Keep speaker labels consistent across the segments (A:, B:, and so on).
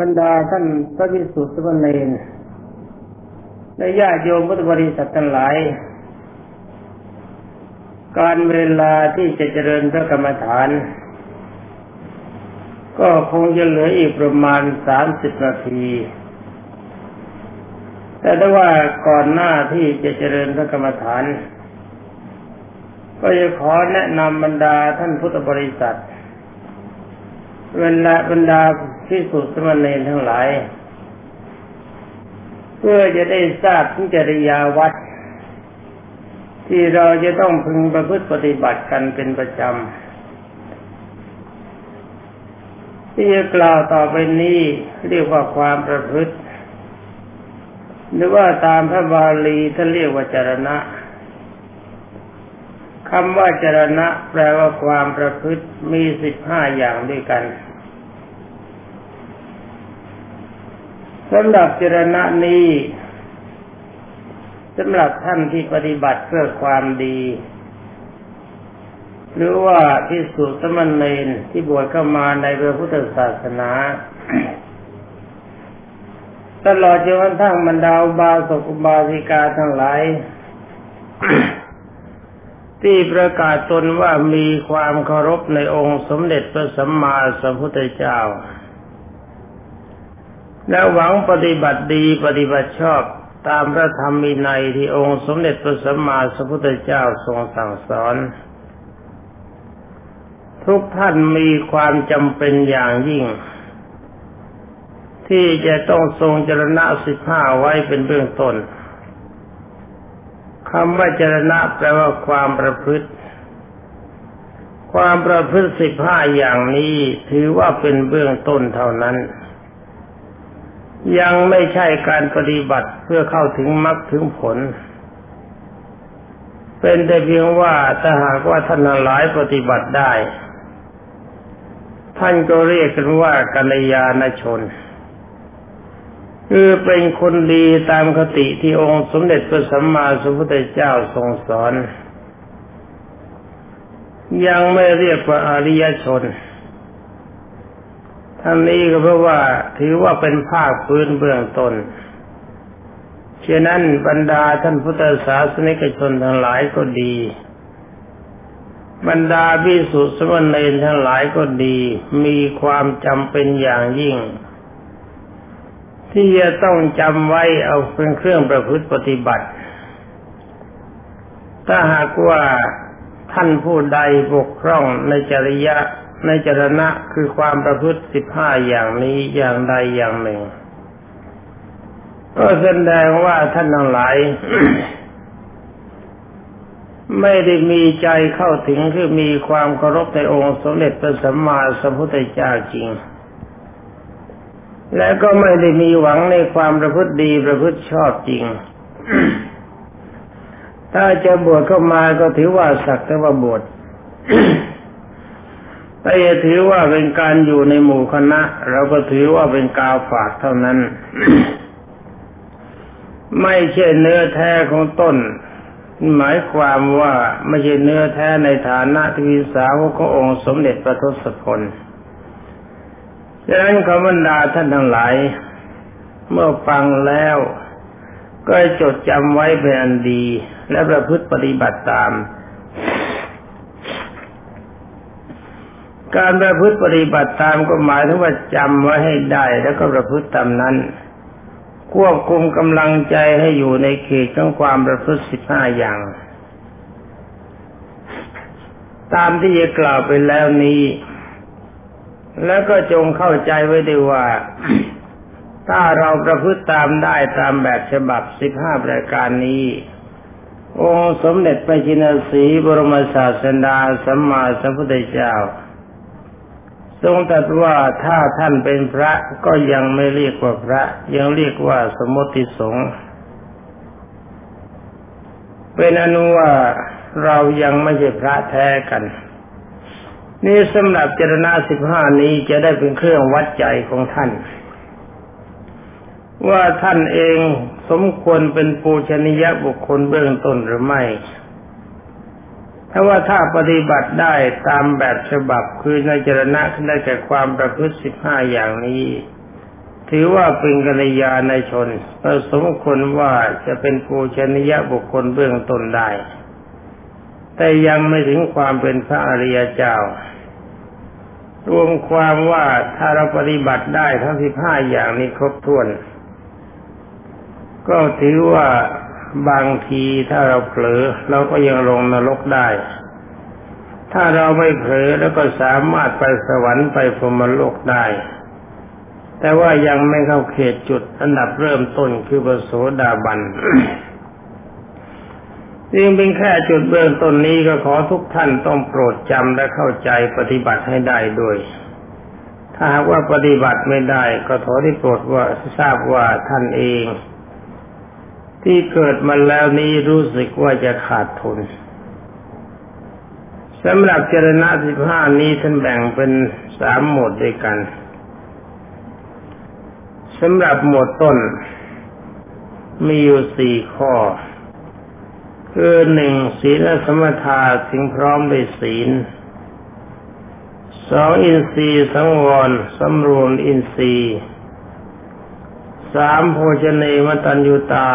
A: บรรดาท่านพระภิกษุสมณีนและญาติโยมพุทธบริษัททั้งหลาย การเวลาที่จะเจริญพระกรรมฐาน ก็คงจะเหลืออีกประมาณสามสิบนาที แต่ถ้าว่าก่อนหน้าที่จะเจริญพระกรรมฐาน ก็จะขอแนะนำบรรดาท่านพุทธบริษัทเวลาบรรดา ที่สุดสมณีทั้งหลาย เพื่อจะได้ทราบทุจริยาวัด ที่เราจะต้องพึงประพฤติปฏิบัติกันเป็นประจำ ที่จะกล่าวต่อไปนี้เรียกว่าความประพฤติ หรือว่าตามพระบาลีท่านเรียกว่าจรณะคำว่าจรณะแปลว่าความประพฤติมีสิบห้าอย่างด้วยกัน สำหรับจรณะนี้สำหรับท่านที่ปฏิบัติเพื่อความดี หรือว่าที่สุสมณเณรที่บวชเข้ามาในพระพุทธศาสนาตลอดจนกระทั่งบรรดาบาสกุบาสิกาทั้งหลาย ที่ประกาศตนว่ามีความเคารพในองค์สมเด็จพระสัมมาสัมพุทธเจ้า และหวังปฏิบัติดีปฏิบัติชอบตามพระธรรมมีในที่องค์สมเด็จพระสัมมาสัมพุทธเจ้าทรงสั่งสอน ทุกท่านมีความจำเป็นอย่างยิ่ง ที่จะต้องทรงจรณะสิบห้าไว้เป็นเบื้องต้นคำว่าจรณะแปลว่าความประพฤติ ความประพฤติสิบห้าอย่างนี้ถือว่าเป็นเบื้องต้นเท่านั้น ยังไม่ใช่การปฏิบัติเพื่อเข้าถึงมรรคถึงผล เป็นแต่เพียงว่าถ้าหากว่าท่านหลายปฏิบัติได้ ท่านก็เรียกกันว่ากัลยาณชน คือเป็นคนดีตามคติที่องค์สมเด็จพระสัมมาสัมพุทธเจ้าทรงสอน ยังไม่เรียกว่าอริยชน ทั้งนี้ก็เพราะว่าถือว่าเป็นภาคพื้นเบื้องต้นฉะนั้นบรรดาท่านพุทธศาสนิกชนทั้งหลายก็ดี บรรดาพิสุสมณีทั้งหลายก็ดี มีความจำเป็นอย่างยิ่ง ที่จะต้องจำไว้เอาเป็นเครื่องประพฤติปฏิบัติ ถ้าหากว่าท่านผู้ใดบกพร่องในจริยะ ในจรณะคือความประพฤติสิบห้าอย่างนี้อย่างใดอย่างหนึ่ง ก็แสดงว่าท่านทั้งหลาย ไม่ได้มีใจเข้าถึงคือมีความเคารพในองค์สมเด็จพระสัมมาสัมพุทธเจ้าจริง และก็ไม่ได้มีหวังในความประพฤติดีประพฤติชอบจริง ถ้าจะบวชเข้ามาก็ถือว่าสักแต่ว่าบวช ถ้าจะถือว่าเป็นการอยู่ในหมู่คณะ เราก็ถือว่าเป็นกาวฝากเท่านั้น ไม่ใช่เนื้อแท้ของต้น หมายความว่าไม่ใช่เนื้อแท้ในฐานะที่สาวกขององค์สมเด็จพระทศพลดังนั้นขบรรดาท่านทั้งหลาย เมื่อฟังแล้วก็จดจำไว้เป็นอันดี และประพฤติปฏิบัติตาม การประพฤติปฏิบัติตามก็หมายถึงว่าจำไว้ให้ได้แล้วก็ประพฤติตามนั้น ควบคุมกำลังใจให้อยู่ในเขตของความประพฤติสิบห้าอย่าง ตามที่จะกล่าวไปแล้วนี้ แล้วก็จงเข้าใจไว้ด้วยว่า ถ้าเราประพฤติตามได้ตามแบบฉบับสิบห้าประการนี้องค์สมเด็จพระจินสีบรมศาสดาสัมมาสัมพุทธเจ้า ทรงตรัสว่าถ้าท่านเป็นพระก็ยังไม่เรียกว่าพระ ยังเรียกว่าสมมติสงฆ์เป็นอนุว่าเรายังไม่ใช่พระแท้กัน นี่สำหรับเจรณาสิบห้านี้จะได้เป็นเครื่องวัดใจของท่าน ว่าท่านเองสมควรเป็นปูชนียบุคคลเบื้องต้นหรือไม่ ถ้าว่าถ้าปฏิบัติได้ตามแบบฉบับคือในจรณะได้แก่ความประพฤติสิบห้าอย่างนี้ ถือว่าเป็นกัลยาณชนประสมคนว่าจะเป็นปูชนียบุคคลเบื้องต้นได้ แต่ยังไม่ถึงความเป็นพระอริยเจ้ารวมความว่าถ้าเราปฏิบัติได้ทั้งสิบห้าอย่างนี้ครบถ้วน ก็ถือว่า บางทีถ้าเราเผลอเราก็ยังลงนรกได้ ถ้าเราไม่เผลอแล้วก็สามารถไปสวรรค์ไปพรหมโลกได้ แต่ว่ายังไม่เข้าเขตจุดอันดับเริ่มต้นคือปโสดาบันยิ่งเป็นแค่จุดเบื้องต้นนี้ก็ขอทุกท่านต้องโปรดจำและเข้าใจปฏิบัติให้ได้ด้วย ถ้าหากว่าปฏิบัติไม่ได้ ก็ขอที่โปรดว่าทราบว่าท่านเอง ที่เกิดมาแล้วนี้รู้สึกว่าจะขาดทุนสำหรับเจรณะสิบห้านี้ท่านแบ่งเป็นสามหมวดด้วยกันสำหรับหมวดต้น มีอยู่สี่ข้อ คือหนึ่งศีลสมถะถึงพร้อมด้วยศีลสองอินทรีย์สังวรสำรวมอินทรีย์สามโภชเนมตัญญูตา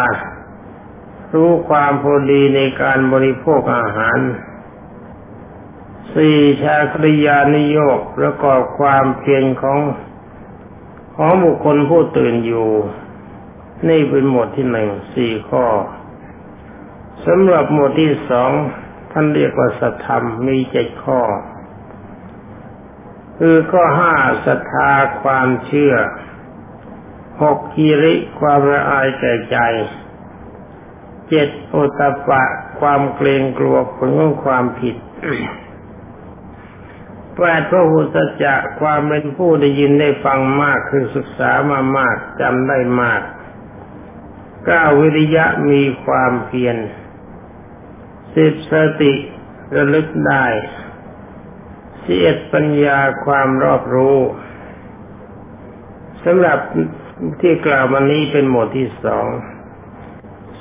A: รู้ความพอดีในการบริโภคอาหารสี่ชาคริยานิโยกประกอบความเพียรของของบุคคลผู้ตื่นอยู่ นี่เป็นหมวดที่หนึ่งสี่ข้อสำหรับหมวดที่สองท่านเรียกว่าสัทธรรมมีเจ็ดข้อ คือข้อห้าศรัทธาความเชื่อหกคีริความละอายแก่ใจ เจ็ดโอตปะความเกรงกลัวผลของความผิดแปดพระหุสัจจะความเป็นผู้ได้ยินได้ฟังมากคือศึกษามามากจำได้มากเก้าวิริยะมีความเพียรสิบสติระลึกได้สิเอ็ดปัญญาความรอบรู้สำหรับที่กล่าวมานี้เป็นหมวดที่สอง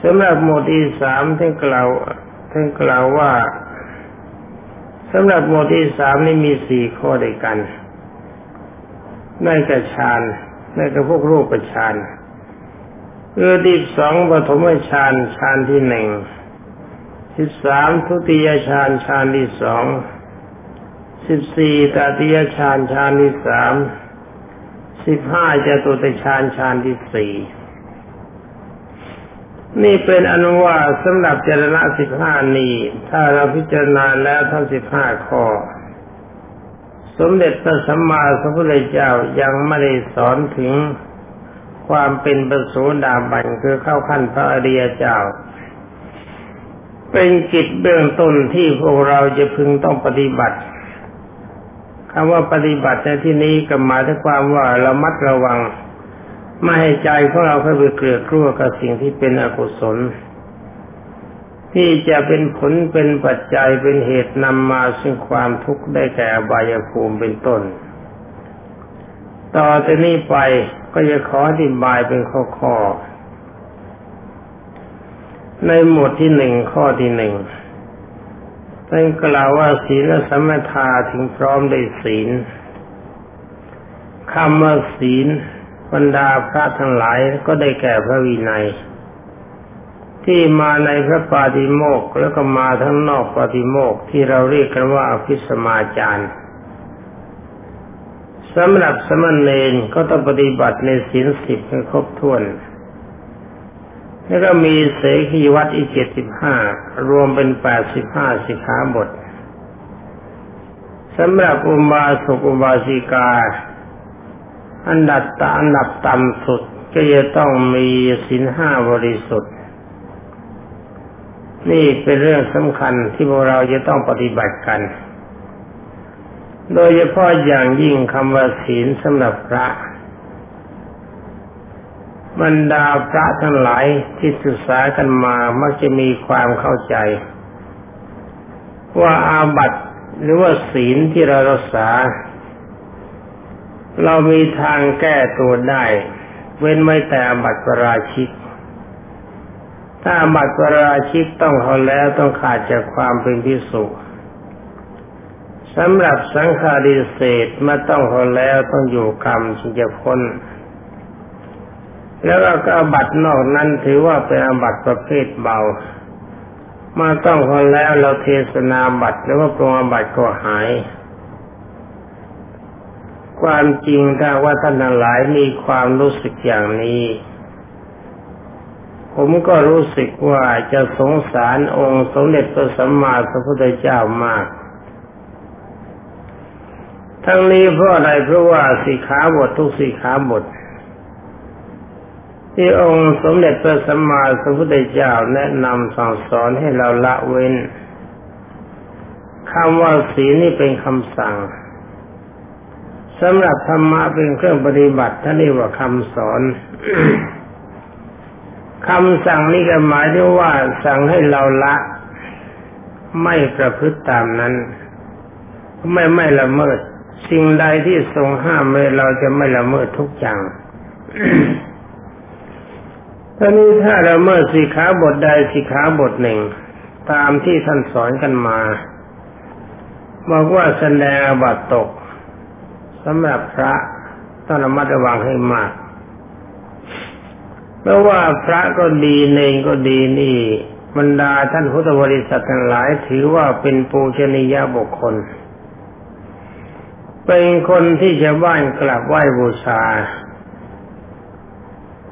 A: สำหรับหมวดที่สามท่านกล่าวท่านกล่าวว่าสำหรับหมวดที่สามนี่มีสี่ข้อด้วยกันได้กระชานได้กับพวกรูปประชานเออดีสองปฐมฌานฌานที่หนึ่งสิบสามทุติยฌานฌานที่สองสิบสี่ตติยฌานฌานที่สามสิบห้าจตุตฌานฌานที่สี่ นี่เป็นอนุวาสำหรับเจรณะสิบห้านี้ถ้าเราพิจารณาแล้วทั้งสิบห้าข้อ สมเด็จพระสัมมาสัมพุทธเจ้ายังไม่ได้สอนถึงความเป็นประสูดาบันคือเข้าขั้นพระอริยเจ้า เป็นกิจเบื้องต้นที่พวกเราจะพึงต้องปฏิบัติคำว่าปฏิบัติในที่นี้ก็หมายถึงความว่าเรามัดระวัง ไม่ให้ใจของเราเข้าไปเกลือกลัวกับสิ่งที่เป็นอกุศล ที่จะเป็นผลเป็นปัจจัยเป็นเหตุนำมาซึ่งความทุกข์ได้แก่บายภูมิเป็นต้น ต่อจากนี้ไปก็จะขออธิบายเป็นข้อๆในหมวดที่หนึ่งข้อที่หนึ่งท่านกล่าวว่าศีลสมถาถึงพร้อมได้ศีลคำว่าศีล บรรดาพระทั้งหลายก็ได้แก่พระวินัย ที่มาในพระปาติโมกแล้วก็มาทั้งนอกปาติโมกที่เราเรียกกันว่าอภิสมาจารย์สำหรับสมณเณรก็ต้องปฏิบัติในศีลสิบให้ครบถ้วน แล้วก็มีเสขีวัดอีกเจ็ดสิบห้ารวมเป็นแปดสิบห้าสิขาบทสำหรับอุบาสกอุบาสิกา อันดับตอันดับต่ำสุดก็จะต้องมีสินห้าบริสุทธิ์ นี่เป็นเรื่องสำคัญที่พวกเราจะต้องปฏิบัติกัน โดยเฉพาะอย่างยิ่งคำว่าศีลสำหรับพระบรรดาพระทั้งหลายที่ศึกษากันมามักจะมีความเข้าใจ ว่าอาบัตหรือว่าศีลที่เรารักษา เรามีทางแก้ตัวได้ เว้นไม่แต่บัตรปราชิก ถ้าบัตรปราชิกต้องเขาแล้วต้องขาดจากความเป็นพิสุสำหรับสังฆาริเศษมื่อต้องเขาแล้วต้องอยู่กรรมจึงจะพ้นแล้วก็อาบัตนอกนั้นถือว่าเป็นอาบัตประเภทเบา มาต้องคนแล้วเราเทศนาบัตรแล้วว่าปรงอาบัตก็หาย ความจริงถ้าว่าท่านหลายมีความรู้สึกอย่างนี้ ผมก็รู้สึกว่าจะสงสารองค์สมเด็จพระสัมมาสัมพุทธเจ้ามาก ทั้งนี้เพราะอะไรเพราะว่าสิขาบททุกสิขาบทที่องค์สมเด็จพระสัมมาสัมพุทธเจ้าแนะนำสั่งสอนให้เราละเว้นคำว่าศีลนี่เป็นคำสั่ง สำหรับธรรมะเป็นเครื่องปฏิบัติท่านเรียกว่าคำสอนคำสั่งนี่ก็หมายถึงว่าสั่งให้เราละ ไม่ประพฤติตามนั้น ไม่ไม่ละเมิด สิ่งใดที่ทรงห้ามเราจะไม่ละเมิดทุกอย่างท่านี้ถ้าเราเมื่อสิขาบทใดสิขาบทหนึ่ง ตามที่ท่านสอนกันมา บอกว่าแสดงอบัตตก สำหรับพระต้องระมัดระวังให้มากเพราะว่าพระก็ดีเนงก็ดีนี่บรรดาท่านพุทธบริษัททั้งหลายถือว่าเป็นปูชนียบุคคล เป็นคนที่ชาวบ้านกราบไหว้บูชา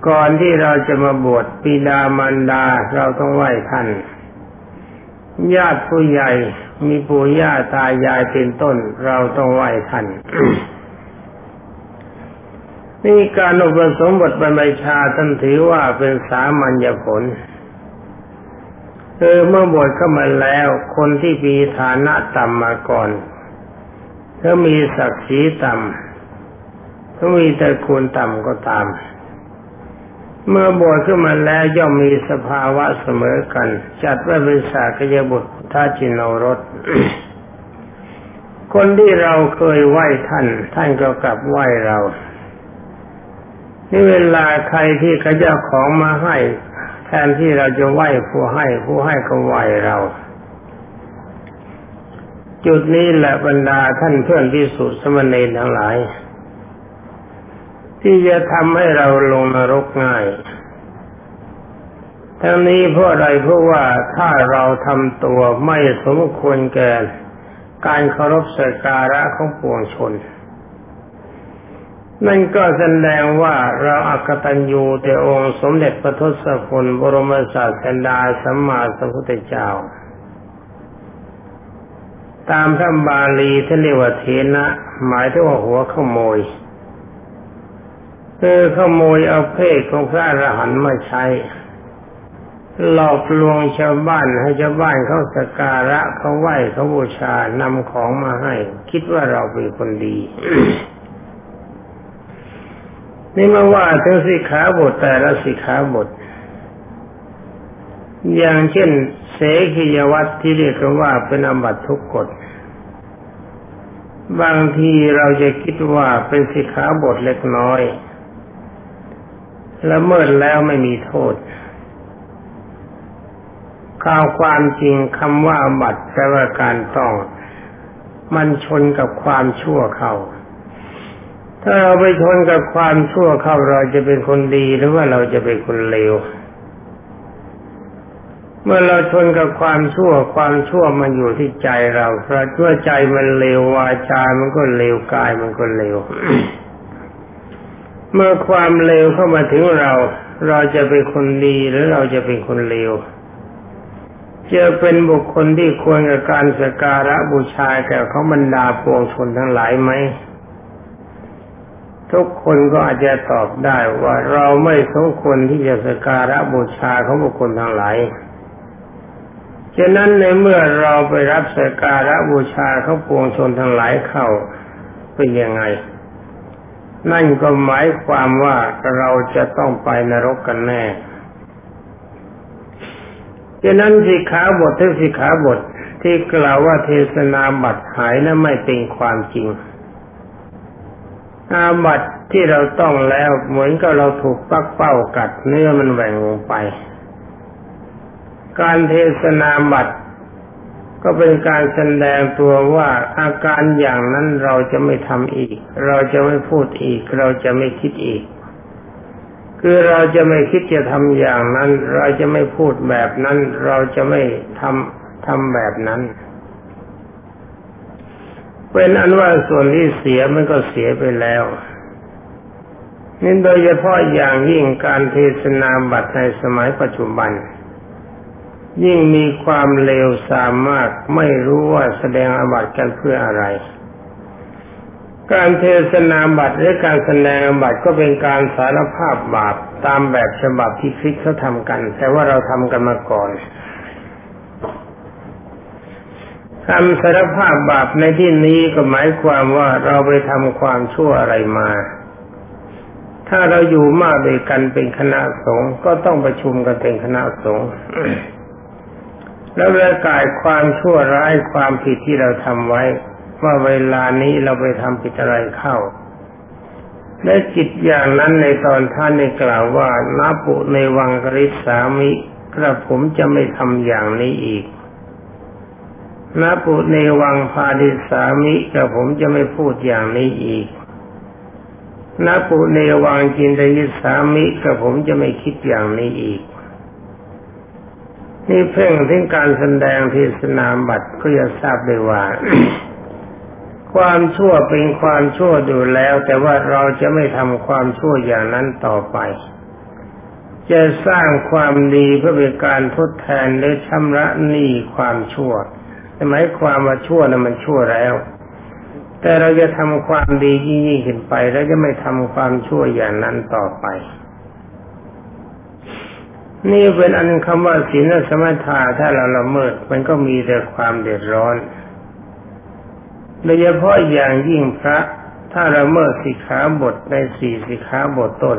A: ก่อนที่เราจะมาบวชปิดามารดาเราต้องไหว้ท่าน ญาติผู้ใหญ่มีปู่ย่าตายายเป็นต้น เราต้องไหว้ท่าน นี่การอุปสมบทบรรพชาท่านถือว่าเป็นสามัญญผลคือเมื่อบวชเข้ามาแล้ว คนที่มีฐานะต่ำมาก่อนถ้ามีศักดิ์ศรีต่ำถ้ามีตระกูลต่ำก็ตาม เมื่อบวชขึ้นมาแล้วย่อมมีสภาวะเสมอกัน จัดว่าเป็นสากยบุตรท่าจินรสคนที่เราเคยไหว้ท่าน ท่านก็กลับไหว้เรา นี่เวลาใครที่เขาจะของมาให้ แทนที่เราจะไหว้ผู้ให้ ผู้ให้ก็ไหว้เรา จุดนี้แหละบรรดาท่านเพื่อนที่สุดสมณีทั้งหลาย ที่จะทำให้เราลงนรกง่ายทั้งนี้เพราะอะไรเพราะว่าถ้าเราทำตัวไม่สมควรแก่การเคารพสักการะของปวงชน นั่นก็แสดงว่าเราอักตันยูแต่องค์สมเด็จพระทศพลบรมศาสดาสัมมาสัมพุทธเจ้า ตามพระบาลีท่านเรียกว่าเทนะ หมายถึงว่าหัวขโมยคือขโมยเอาเพศของพระอรหันต์มาใช้ หลอกลวงชาวบ้านให้ชาวบ้านเขาสการะเขาไหว้เขาบูชานำของมาให้ คิดว่าเราเป็นคนดี นี่มาว่าถึงสิขาบทแต่ละสิขาบท อย่างเช่น เสขียวัตที่เรียกว่าเป็นอบัตทุกกฎบางทีเราจะคิดว่าเป็นสิขาบทเล็กน้อยละเมิดแล้วไม่มีโทษข่าวความจริงคำว่าบัตรแปลว่าการต้อง มันชนกับความชั่วเขา ถ้าเราไปชนกับความชั่วเข้าเราจะเป็นคนดีหรือว่าเราจะเป็นคนเลว เมื่อเราชนกับความชั่วความชั่วมันอยู่ที่ใจเรา เพราะชั่วใจมันเลววาจา มันก็เลวกายมันก็เลว เมื่อความเลวเข้ามาถึงเรา เราจะเป็นคนดีหรือเราจะเป็นคนเลวจะเป็นบุคคลที่ควรกับการสกการะบูชาแก่เขาบรรดาปวงชนทั้งหลายไหม ทุกคนก็อาจจะตอบได้ว่าเราไม่สมควรที่จะสการะบูชาของบุคคลทั้งหลายฉะนั้นในเมื่อเราไปรับสการะบูชาเขาปวงชนทั้งหลายเข้าเป็นยังไง นั่นก็หมายความว่าเราจะต้องไปนรกกันแน่ฉะนั้นสิขาบททั้งสิขาบทที่กล่าวว่าเทศนาบัตรหายนั้นไม่เป็นความจริง อาบัตที่เราต้องแล้วเหมือนกับเราถูกปักเป้ากัดเนื้อมันแหว่งลงไป การเทศนาบัตก็เป็นการแสดงตัวว่าอาการอย่างนั้นเราจะไม่ทำอีก เราจะไม่พูดอีก เราจะไม่คิดอีก คือเราจะไม่คิดจะทำอย่างนั้น เราจะไม่พูดแบบนั้น เราจะไม่ทำทำแบบนั้น เป็นอันว่าส่วนที่เสียมันก็เสียไปแล้วนี่โดยเฉพาะอย่างยิ่งการเทศนาบัตรในสมัยปัจจุบัน ยิ่งมีความเลวทรามมากไม่รู้ว่าแสดงอบัติกันเพื่ออะไร การเทศนาบัตรหรือการแสดงอบัตก็เป็นการสารภาพบาปตามแบบฉบับที่คริสเขาทำกัน แต่ว่าเราทำกันมาก่อน คำสารภาพบาปในที่นี้ก็หมายความว่าเราไปทำความชั่วอะไรมา ถ้าเราอยู่มากด้วยกันเป็นคณะสงฆ์ก็ต้องประชุมกันเป็นคณะสงฆ์แล้วประกาศความชั่วร้ายความผิดที่เราทำไว้ ว่าเวลานี้เราไปทำผิดอะไรเข้า และจิตอย่างนั้นในตอนท่านในกล่าวว่านาปุในวังกริสามิกระผมจะไม่ทำอย่างนี้อีก นาปุในวังพาดิสามิกระผมจะไม่พูดอย่างนี้อีกนาปุเนวังจินตยิสามิกับผมจะไม่คิดอย่างนี้อีก นี่เพ่งถึงการแสดงเทศนามบัตรก็จะทราบได้ว่า ความชั่วเป็นความชั่วดูแล้ว แต่ว่าเราจะไม่ทำความชั่วอย่างนั้นต่อไปจะสร้างความดีเพื่อเป็นการทดแทนหรือชำระหนี้ความชั่ว หมายความว่าชั่วนั้นมันชั่วแล้ว แต่เราจะทำความดียิ่งๆขึ้นไป แล้วจะไม่ทำความชั่วอย่างนั้นต่อไป นี่เป็นอันคำว่าศีลสมาทาถ้าเราละเมิด มันก็มีแต่ความเดือดร้อนโดยเฉพาะอย่างยิ่งพระ ถ้าละเมิดสิกขาบทในสี่สิกขาบทต้น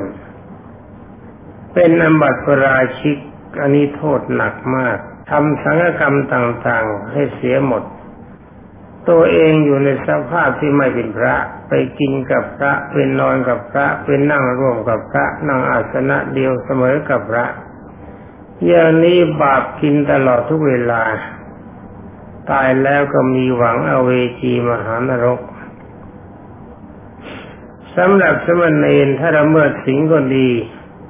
A: เป็นอบัติราชิกอันนี้โทษหนักมาก ทำสังฆกรรมต่างๆ ให้เสียหมด ตัวเองอยู่ในสภาพที่ไม่เป็นพระ ไปกินกับพระเป็นนอนกับพระเป็นนั่งร่วมกับพระนั่งอาสนะเดียวเสมอกับพระอย่างนี้บาปกินตลอดทุกเวลา ตายแล้วก็มีหวังอเวจีมหานรกสำหรับสมณเณรถ้าละเมิดสิ่งก็ดี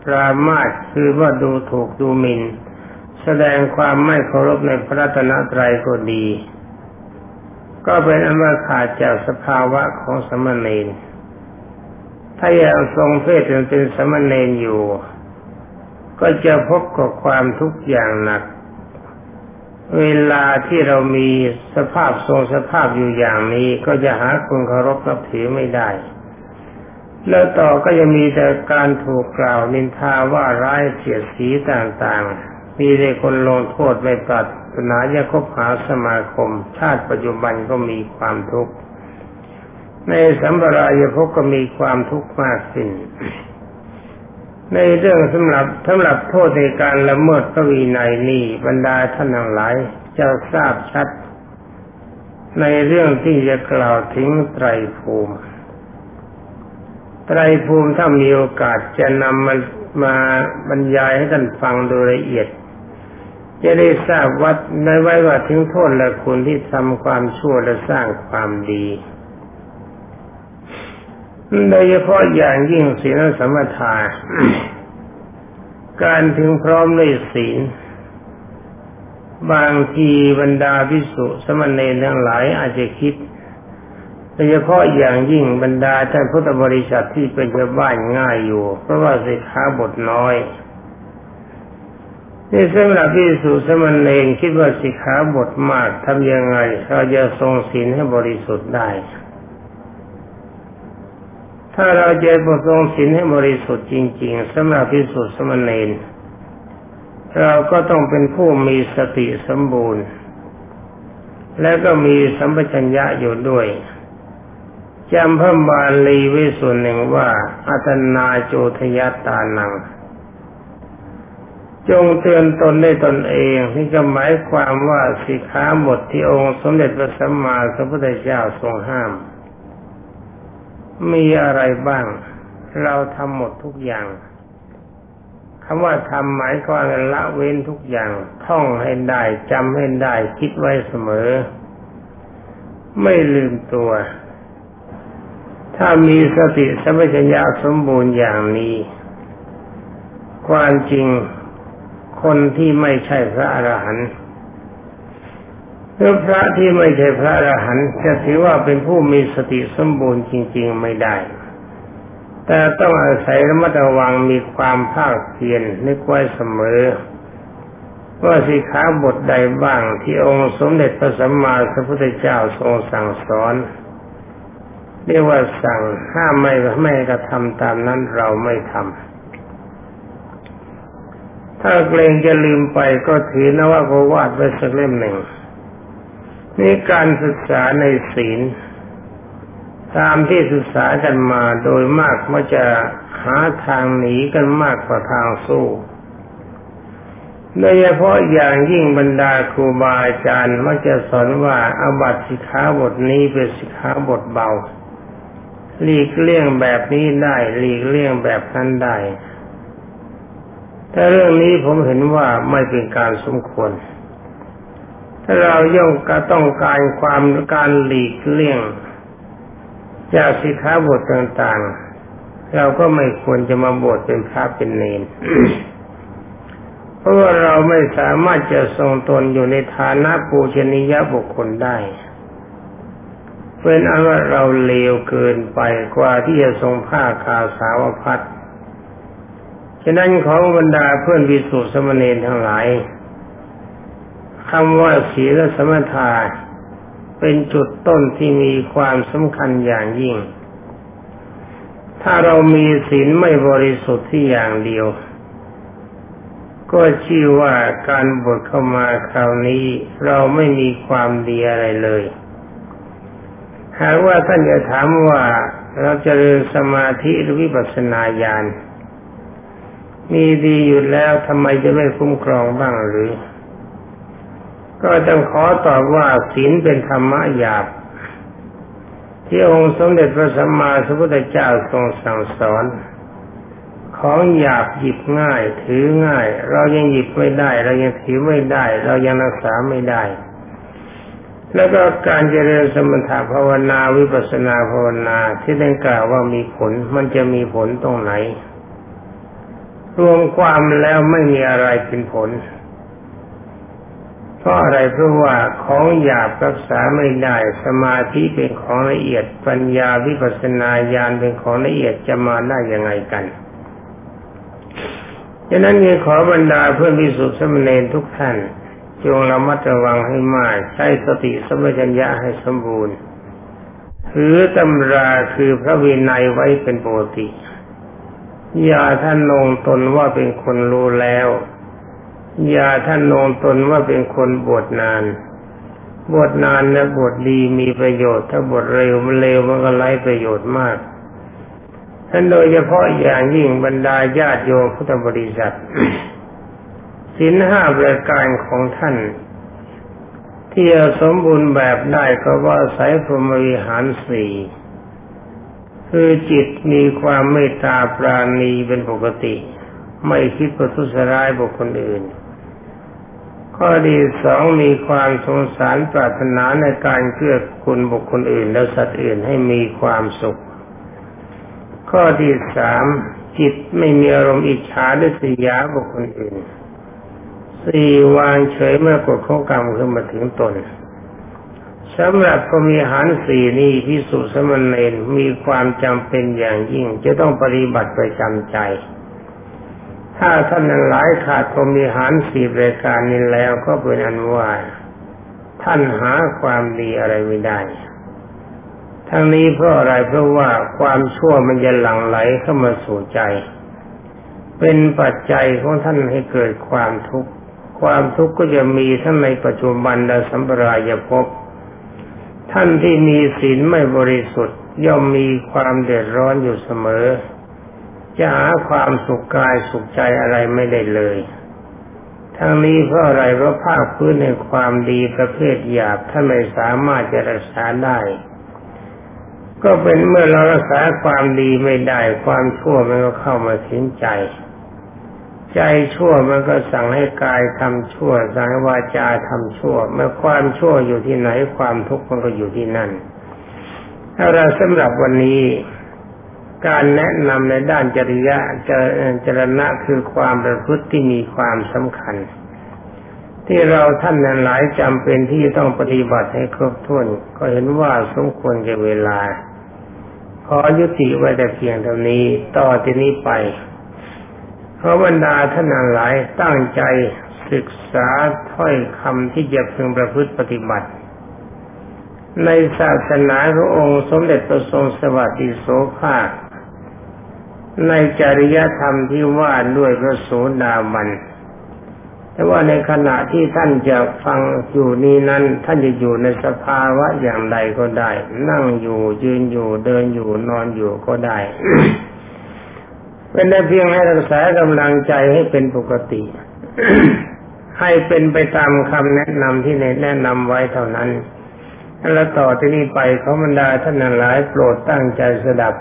A: ปรามาสคือว่าดูถูกดูหมิน่น สดงความไม่เคารพในพระรัตนตรัยก็ดี ก็เป็นอันว่าขาดจากสภาวะของสมณเณรถ้ายังทรงเพศเป็นสมณเณรอยู่ ก็จะพบกับความทุกข์อย่างหนัก เวลาที่เรามีสภาพทรงสภาพอยู่อย่างนี้ ก็จะหาคุณเคารพนับถือไม่ได้ แล้วต่อก็จะมีแต่การถูกกล่าวนินทาว่าร้ายเสียดสีต่างๆ มีแต่คนลงโทษไม่ปรัดนาจะคบหาสมาคม ชาติปัจจุบันก็มีความทุกข์ ในสัมปรายภพก็มีความทุกข์มากสิ้น ในเรื่องสำหรับสำหรับโทษในการละเมิดพระวีนัยนี้บรรดาท่านทั้งหลายจะทราบชัด ในเรื่องที่จะกล่าวถึงไตรภูมิ ไตรภูมิถ้ามีโอกาสจะนำมามาบรรยายให้ท่านฟังโดยละเอียด จะได้ทราบวัดในไว้ว่าถึงโทษและคุณที่ทำความชั่วและสร้างความดีโดยเฉพาะอย่างยิ่งศีลสมถะการถึงพร้อมด้วยศีล บางทีบรรดาพิสุสมณเณรทั้งหลายอาจจะคิดโดยเฉพาะอย่างยิ่งบรรดาท่านพุทธบริษัทที่เป็นชาวบ้านง่ายอยู่ เพราะว่าสิกขาบทน้อย นี่สำหรับที่สุสมณเองคิดว่าสิกขาบทมากทำยังไงเราจะทรงศีลให้บริสุทธิ์ได้ ถ้าเราจะประทรงศีลให้บริสุทธิ์จริง ๆสำหรับที่สุสมณเณรเราก็ต้องเป็นผู้มีสติสมบูรณ์ และก็มีสัมปชัญญะอยู่ด้วยจำพระบาลีไว้ส่วนหนึ่งว่า อัตนาโจทยตานัง จงเตือนตนได้ตนเองนี่ก็หมายความว่าสิขาบทที่องค์สมเด็จพระสัมมาสัมพุทธเจ้าทรงห้าม มีอะไรบ้าง เราทำหมดทุกอย่างคำว่าทำหมายความละเว้นทุกอย่าง ท่องให้ได้จำให้ได้คิดไว้เสมอ ไม่ลืมตัว ถ้ามีสติสัมปชัญญะสมบูรณ์อย่างนี้ ความจริง คนที่ไม่ใช่พระอรหันต์หรือพระที่ไม่ใช่พระอรหันต์จะถือว่าเป็นผู้มีสติสมบูรณ์จริง ๆไม่ได้ แต่ต้องอาศัยระมัดระวังมีความภาคเพียรนึกไว้เสมอว่าสิขาบทใดบ้างที่องค์สมเด็จพระสัมมาสัมพุทธเจ้าทรงสั่งสอน เรียกว่าสั่งห้ามไม่ไม่กระทำตามนั้นเราไม่ทำ ถ้าเกรงจะลืมไปก็ถือนว่าโกวาดไว้สักเล่มหนึ่งนี่การศึกษาในศีล ตามที่ศึกษากันมาโดยมากมันจะหาทางหนีกันมากกว่าทางสู้โดยเฉพาะอย่างยิ่งบรรดาครูบาอาจารย์มักจะสอนว่าอาบัติสิกขาบทนี้เป็นสิกขาบทเบาหลีกเลี่ยงแบบนี้ได้หลีกเลี่ยงแบบนั้นได้ แต่เรื่องนี้ผมเห็นว่าไม่เป็นการสมควร ถ้าเราย่อมก็ต้องการความการหลีกเลี่ยง จากสิขาบทต่างๆ เราก็ไม่ควรจะมาบวชเป็นพระเป็นเนรเพราะว่าเราไม่สามารถจะทรงตนอยู่ในฐานะปูชนียบุคคลได้เป็นอันว่าเราเลวเกินไปกว่าที่จะทรงผ้าคาสาวพัด ฉะนั้นของบรรดาเพื่อนวิสุทธิสมณีทั้งหลายคำว่าศีลสมถะเป็นจุดต้นที่มีความสำคัญอย่างยิ่ง ถ้าเรามีศีลไม่บริสุทธิ์ที่อย่างเดียว ก็ชื่อว่าการบวชเข้ามาคราวนี้เราไม่มีความดีอะไรเลย หากว่าท่านจะถามว่าเราจะเรียนสมาธิหรือวิปัสสนาญาณ มีดีอยู่แล้วทำไมจะไม่คุ้มครองบ้างหรือ ก็ต้องขอตอบว่าศีลเป็นธรรมะหยาบ ที่องค์สมเด็จพระสัมมาสัมพุทธเจ้าทรงสั่งสอน ของหยาบหยิบง่าย ถือง่าย เรายังหยิบไม่ได้ เรายังถือไม่ได้ เรายังรักษาไม่ได้ แล้วก็การเจริญสมถะภาวนาวิปัสนาภาวนาที่ได้กล่าวว่ามีผลมันจะมีผลตรงไหน รวมความแล้วไม่มีอะไรเป็นผลเพราะอะไรเพราะว่าของหยาบรักษาไม่ได้สมาธิเป็นของละเอียดปัญญาวิปัสนาญาณเป็นของละเอียดจะมาได้ยังไงกันฉะนั้นมีขอบรรดาเพื่อนพิสุทธิ์สมณีทุกท่าน จงระมัดระวังให้มากใช้สติสมัชัญญะให้สมบูรณ์ถือตำราคือพระวินัยไว้เป็นปกติ อย่าท่านลงตนว่าเป็นคนรู้แล้ว อย่าท่านลงตนว่าเป็นคนบวชนาน บวชนานนะบวชดีมีประโยชน์ ถ้าบวชเร็วมันเร็วมันก็ไร้ประโยชน์มากท่านโดยเฉพาะอย่างยิ่งบรรดาญาติโยมพุทธบริษัทสินห้าประการของท่าน ที่จะสมบูรณ์แบบได้ก็ว่าสายพรหมวิหารสี่ คือจิตมีความเมตตาปราณีเป็นปกติ ไม่คิดประทุษร้ายบุคคลอื่น ข้อที่สองมีความสงสารปรารถนาในการเกื้อคุณบุคคลอื่น และสัตว์อื่นให้มีความสุข ข้อที่สามจิตไม่มีอารมณ์อิจฉาหรือสียาบุคคลอื่นสี่วางเฉยเมื่อกฎขอกรรมขึ้นมาถึงตน สำหรับพมีหารสี่นี้พิสุสมณเณรมีความจำเป็นอย่างยิ่ง จะต้องปฏิบัติไปจำใจ ถ้าท่านหลายขาดพมีหารสี่รายการนี้แล้วก็เป็นอันว่า ท่านหาความดีอะไรไม่ได้ ทั้งนี้เพราะอะไรเพราะว่าความชั่วมันจะหลั่งไหลเข้ามาสู่ใจ เป็นปัจจัยของท่านให้เกิดความทุกข์ความทุกข์ก็จะมีทั้งในปัจจุบันและสัมปรายภพ ท่านที่มีศีลไม่บริสุทธิ์ ย่อมมีความเดือดร้อนอยู่เสมอ จะหาความสุขกายสุขใจอะไรไม่ได้เลย ทั้งนี้เพราะอะไรเพราะภาคพื้นในความดีประเภทหยาบท่านไม่สามารถจะรักษาได้ ก็เป็นเมื่อเรารักษาความดีไม่ได้ความชั่วมันก็เข้ามาถึงใจ ใจชั่วมันก็สั่งให้กายทำชั่ว สั่งให้วาจาทำชั่ว เมื่อความชั่วอยู่ที่ไหนความทุกข์มันก็อยู่ที่นั่นถ้าเราสำหรับวันนี้ การแนะนำในด้านจริยะจจรณะคือความประพฤติที่มีความสำคัญ ที่เราท่านนั้นหลายจำเป็นที่ต้องปฏิบัติให้ครบถ้วน ก็เห็นว่าสมควรแก่เวลา ขอยุติไว้แต่เพียงเท่านี้ต่อที่นี้ไป เพราะบรรดาท่านอันหลายตั้งใจศึกษาถ้อยคำที่จะพึงประพฤติปฏิบัติ ในศาสนาขององค์สมเด็จพระทรงสวัสดิโสภาค ในจริยธรรมที่ว่าด้วยพระโสดาบันแต่ว่าในขณะที่ท่านจะฟังอยู่นี้นั้น ท่านจะอยู่ในสภาวะอย่างใดก็ได้ นั่งอยู่ยืนอยู่เดินอยู่นอนอยู่ก็ได้ เป็นได้เพียงให้รักษากำลังใจให้เป็นปกติ ให้เป็นไปตามคำแนะนำที่แนะนำไว้เท่านั้น แล้วต่อที่นี้ไปขอบรรดาท่านหลายโปรดตั้งใจสดับ